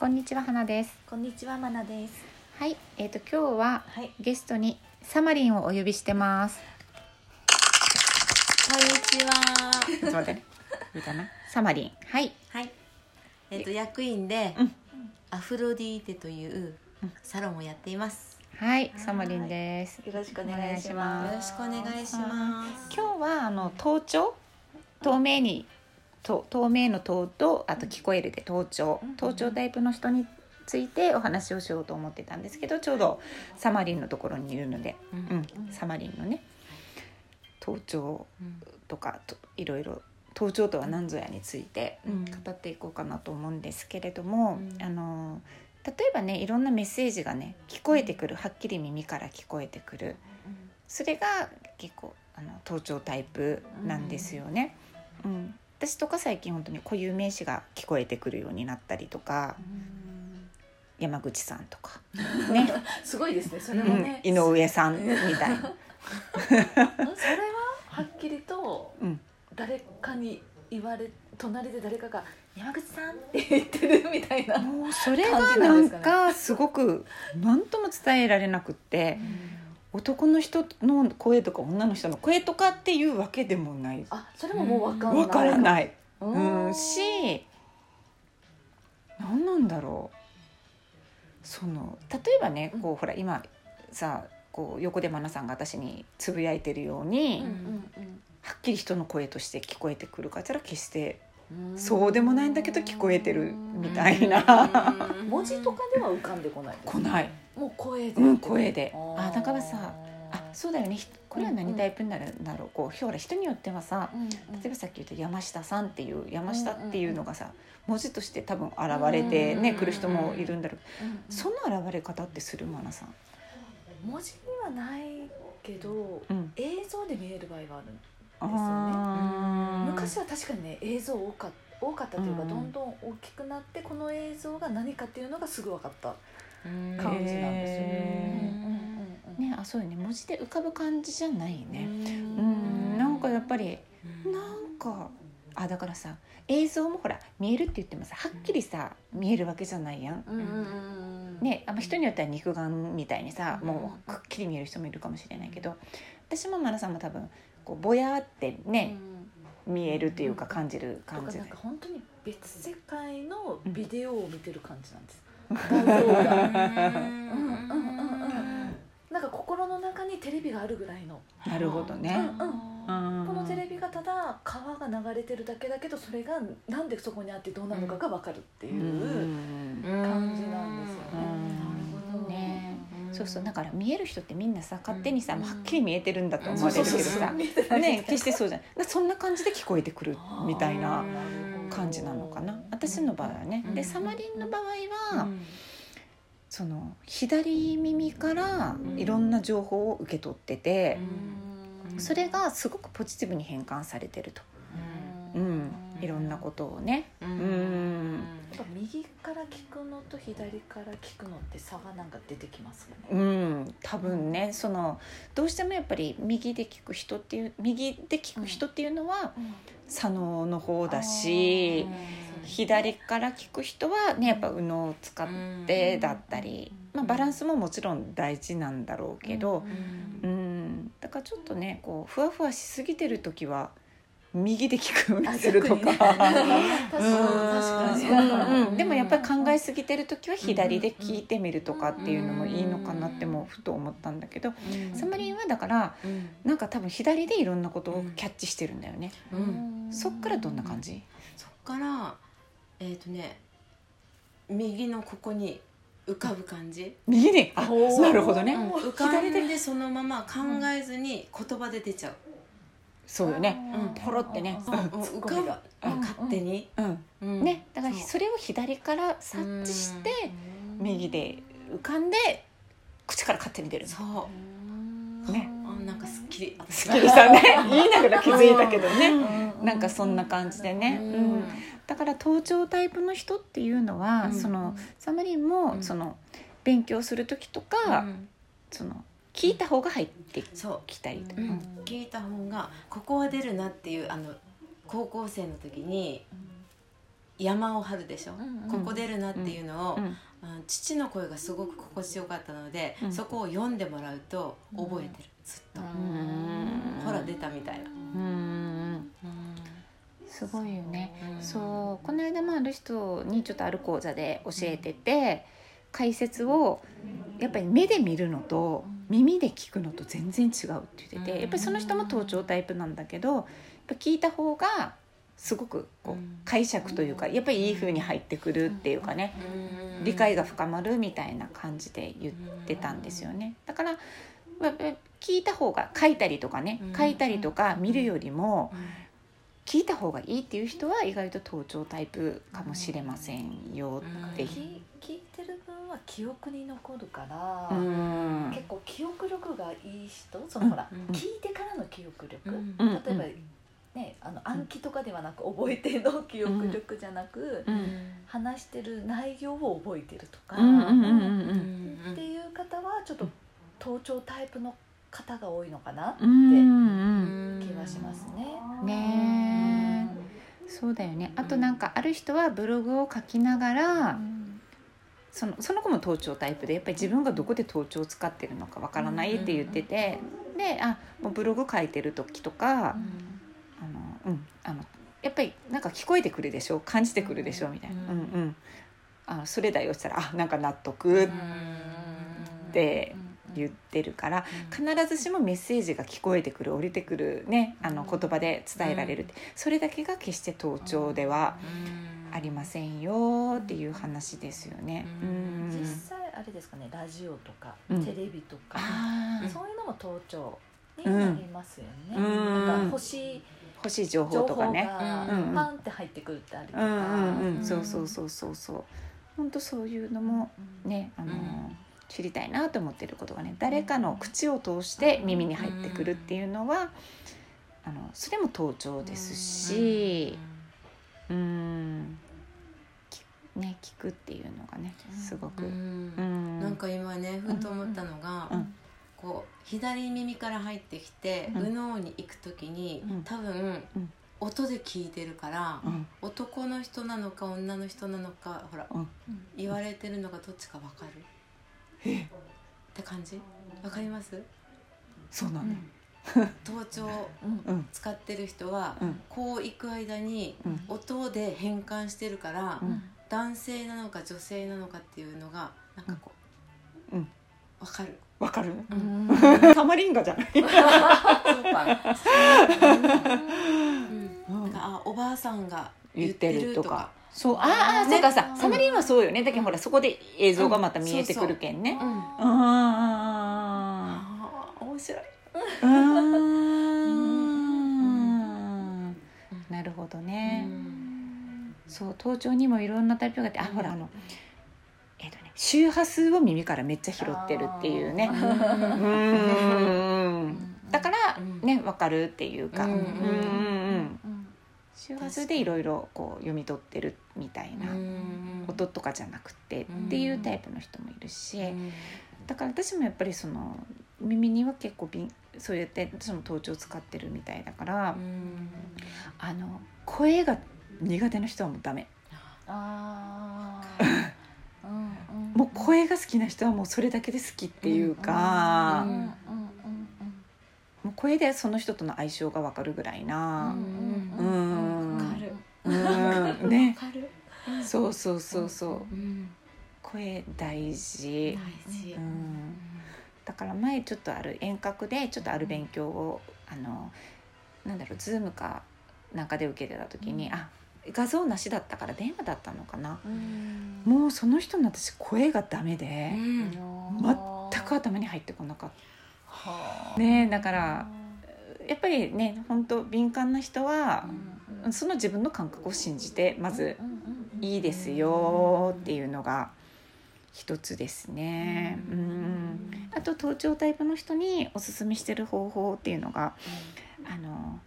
こんにちは花です。こんにちはまなです。はいえっ、と今日ははい。ゲストにサマリンをお呼びしてます。こんにちは。ちょっと待ってね。いいかな。サマリン。はい。はい。えっ、と役員で、うん。アフロディーテというサロンをやっています。はいサマリンです。よろしくお願いします。よろしくお願いします。今日はあの頭頂透明にと透明の頭とあと聞こえるで頭頂うん頭頂タイプの人についてお話をしようと思ってたんですけどちょうどサマリンのところにいるので、ううん。ん、サマリンのね。頭頂うん。とかといろいろ頭頂とは何ぞやについて、うん。語っていこうかなと思うんですけれども、うん。あの例えばねいろんなメッセージがね聞こえてくる。はっきり耳から聞こえてくる。それが結構あの頭頂タイプなんですよね。うん私とか最近本当に固有名詞が聞こえてくるようになったりとか山口さんとか。ね、すごいですね。そうん、井上さんみたいな。それははっきりとうん。誰かに言われ隣で誰かが「山口さん」って言ってるみたいな、もうそれがななんかすごく何とも伝えられなくって男の人の声とか女の人の声とかっていうわけでもない。あそれももう分かんない。わからない、ううん、し何なんだろう。その例えばねこうほら今さこう横でマナさんが私につぶやいてるように、はっきり人の声として聞こえてくるかって言ったら決してうん。そうでもないんだけど聞こえてるみたいな文字とかでは浮かんでこない来ない。もう声で。うん、声で。あだからさ、あ、そうだよね。ひこれは何？タイプになるんだろう。こう、ほら、人によってはさ、うんうん。例えばさっき言った山下さんっていう山下っていうのがさ、文字として多分現れてね、うん来る人もいるんだろう。うんうんその現れ方ってするマナさん？文字にはないけど、うん。映像で見える場合があるあー。昔は確かにね映像多か多かったというか、うん。どんどん大きくなってこの映像が何かっていうのがすぐ分かった感感じなんですよね。ね、あ、そうよね。文字で浮かぶ感じじゃないね。ううん。ん、なんかやっぱり。なんかあだからさ映像もほら見えるって言ってもさはっきりさ見えるわけじゃないやん。うんね、あんま人によっては肉眼みたいにさうんもうくっきり見える人もいるかもしれないけど私もマナさんも多分こうぼやってね、見えるっていうか感じる感じでなんか本当に別世界のビデオを見てる感じなんです、なんか心の中にテレビがあるぐらいの。なるほどね。うんうん。うん。このテレビがただ川が流れてるだけだけどそれがなんでそこにあってどうなるのかが分かるっていうう、ん。感じなんですよそうそうだから見える人ってみんなさ勝手にさ、はっきり見えてるんだと思われるけどさ。ね決してそうじゃないそんな感じで聞こえてくるみたいなうん感じなのかな。私の場合はね。うん。でサマリンの場合は、その左耳からいろんな情報を受け取ってて、それがすごくポジティブに変換されてると、うん、いろんなことをね。ううんぱ右から聞くのと左から聞くのって差がなんか出てきますようね。ん、多分ねそのどうしてもやっぱり右で聞く人っていう右で聞く人っていうのは左脳の方だし、左から聞く人はねやっぱ右脳を使ってだったり、まあ、バランスももちろん大事なんだろうけど、うん、だからちょっとねこうふわふわしすぎてる時は右で聞くようにするとか。でもやっぱり考えすぎてる時は左で聞いてみるとかっていうのもいいのかなってもふと思ったんだけどサマリンはだからなんか多分左でいろんなことをキャッチしてるんだよね。そっからどんな感じ？そっからえっ、とね右のここに浮かぶ感じ、右にあなるほどね、うん。浮かんでそのまま考えずに言葉で出ちゃう、そうよね。うん。ポロってね。うん。勝手に、うん。うん。ね。だからそれを左から察知して右で浮かんで口から勝手に出るそう。ね。あなんかすっきり。すっきりしたね。言いながら気づいたけどね。うん。なんかそんな感じでね、ううん。ん、だから頭頂タイプの人っていうのは、うん。そのサマリンも、うん。その勉強する時とか、うん。その聞いた方が入ってきたりとか、う。ん、聞いた方がここは出るなっていうあの高校生の時に山を張るでしょ、うんうん。ここ出るなっていうのを、うんあの父の声がすごく心地よかったので、うん。そこを読んでもらうと覚えてる。ずっと、ん。ほら出たみたいな、うん。すごいよね。うん。そうこの間もある人にちょっとある講座で教えてて解説をやっぱり目で見るのと耳で聞くのと全然違うって言っててやっぱりその人も頭頂タイプなんだけどやっぱ聞いた方がすごくこううん。解釈というかやっぱりいい風に入ってくるっていうかね理解が深まるみたいな感じで言ってたんですよね。だからまあ聞いた方が書いたりとかねうん。書いたりとか見るよりもうん聞いた方がいいっていう人は意外と頭頂タイプかもしれませんよ。って聞い聞いてる分は記憶に残るから、うん。結構記憶力がいい人そのほら、うん。聞いてからの記憶力、うん。うん。例えば、ねあの暗記とかではなく覚えての記憶力じゃなく、うん。話してる内容を覚えてるとか、うんうんうんうんうん。っていう方はちょっと頭頂タイプの方が多いのかなって気がしますね。ねえ。そうだよね。あとなんかある人はブログを書きながらそのその子も頭頂タイプでやっぱり自分がどこで頭頂を使ってるのかわからないって言っててであもうブログ書いてる時とかあの、うん、あのやっぱりなんか聞こえてくるでしょ？感じてくるでしょ？みたいな、うん。うん。うん、あそれだよって言ったらあなんか納得って言ってるから必ずしもメッセージが聞こえてくる降りてくる、ね、あの言葉で伝えられるってそれだけが決して頭頂ではありませんよっていう話ですよね。実際あれですかねラジオとか、うん。テレビとか、そういうのも頭頂になりますよね。うん。なんか欲しい欲しい情情報とかね。うん。パンって入ってくるってあるとか、そうそうそうそうそう。本当そういうのもねあの、うん知りたいなと思ってることがね誰かの口を通して耳に入ってくるっていうのは、あのそれも盗聴ですし、うん。きね聞くっていうのがねすごく、なんか今ねふと思ったのが、うん。こう左耳から入ってきて、うん。右脳に行く時に、うん。多分、うん。音で聞いてるから、うん。男の人なのか女の人なのかほら、うん。言われてるのがどっちかわかるっ。て感じ？わかります？そうなの、頭頂うん。うん。使ってる人は、うん。こう行く間にうん。音で変換してるから、うん。男性なのか女性なのかっていうのがなんかこう、うん。わかる。わかる？うん。タマリンガじゃない、そ うか。うん。なんかあおばあさんが言ってるとか。そうああ、ね。そうかさサマリンはそうよね。だけどほらそこで映像がまた見えてくるけんね、うん。ああ面白い。あうん。なるほどね、そう頭頂にもいろんなタイプがあってあほらあのえっ、とね周波数を耳からめっちゃ拾ってるっていうね。うん。だからうん。ね分かるっていうか、うん周波数でいろいろこう読み取ってるみたいな、うん。音とかじゃなくてうん。っていうタイプの人もいるし、うん。だから私もやっぱりその耳には結構敏そうやってその頭頂を使ってるみたいだから、あの声が苦手な人はもうダメ。もう声が好きな人はもうそれだけで好きっていうか、もう声でその人との相性が分かるぐらいなうんうんわかる。うんね。そうそうそうそう。うん。声大事。大事。う。ん。だから前ちょっとある遠隔でちょっとある勉強をあのなんだろうズームかなんかで受けてた時に、うん。あ画像なしだったから電話だったのかな、うん。もうその人の私声がダメで、うん全く頭に入ってこなかっはあ。たねだからやっぱりね本当敏感な人はう、んその自分の感覚を信じてまずいいですよっていうのが一つですね。ううん。んあと頭頂タイプの人におすすめしてる方法っていうのがあの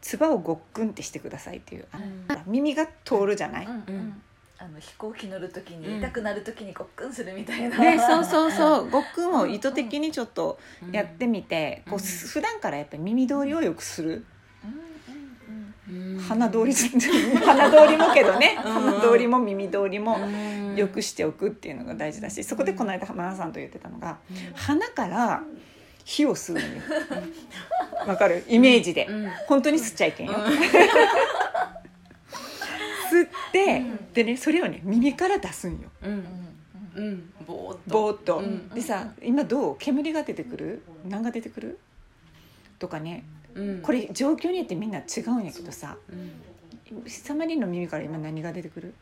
唾をごっくんってしてくださいっていうあうん。耳が通るじゃない、うん。あの飛行機乗る時うん。に痛くなる時にごっくんするみたいな。ね、そうそうそう。ごっくんを意図的にちょっとうん。やってみて、こううん。普段からやっぱり耳通りを良くする、鼻通り鼻通りもけどね。うん。鼻通りも耳通りもうん。よくしておくっていうのが大事だしそこでこの間浜田さんと言ってたのが鼻から火を吸うのよわかる？イメージで。うん。本当に吸っちゃいけんよ。吸ってでねそれをね耳から出すんよ。うん。うん。ぼーっと。でさ今どう？煙が出てくる？何が出てくる？とかね。うんこれ状況によってみんな違うんやけどさ。うん。サマリンの耳から今何が出てくる？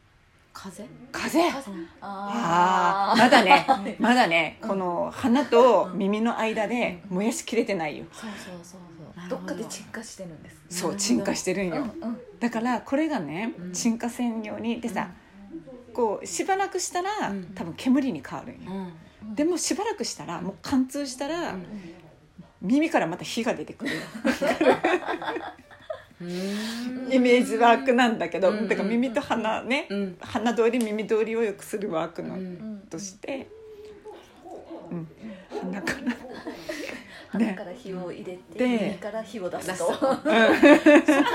風？風？あああまだね。まだね。この鼻と耳の間で燃やしきれてないよ。そうそうそうそう。ど。っかで鎮火してるんです。そう沈下してるんよ。だからこれがねうん。沈下線用にでさこうしばらくしたらうん。多分煙に変わるんよ。うん。でもしばらくしたらもう貫通したらうん耳からまた火が出てくる。う んイメージワークなんだけどうん。だから耳と鼻ねうん。鼻通り耳通りを良くするワークのうん。うんとして、うん、鼻から。鼻から火を入れてで耳から火を出すと。出す そこ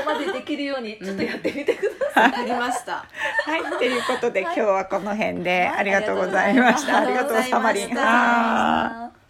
までできるようにちょっとやってみてください。わかりました。はい、ということで、今日はこの辺で。はい。ありがとうございました。あありがとうございました。ありがとうサマリン。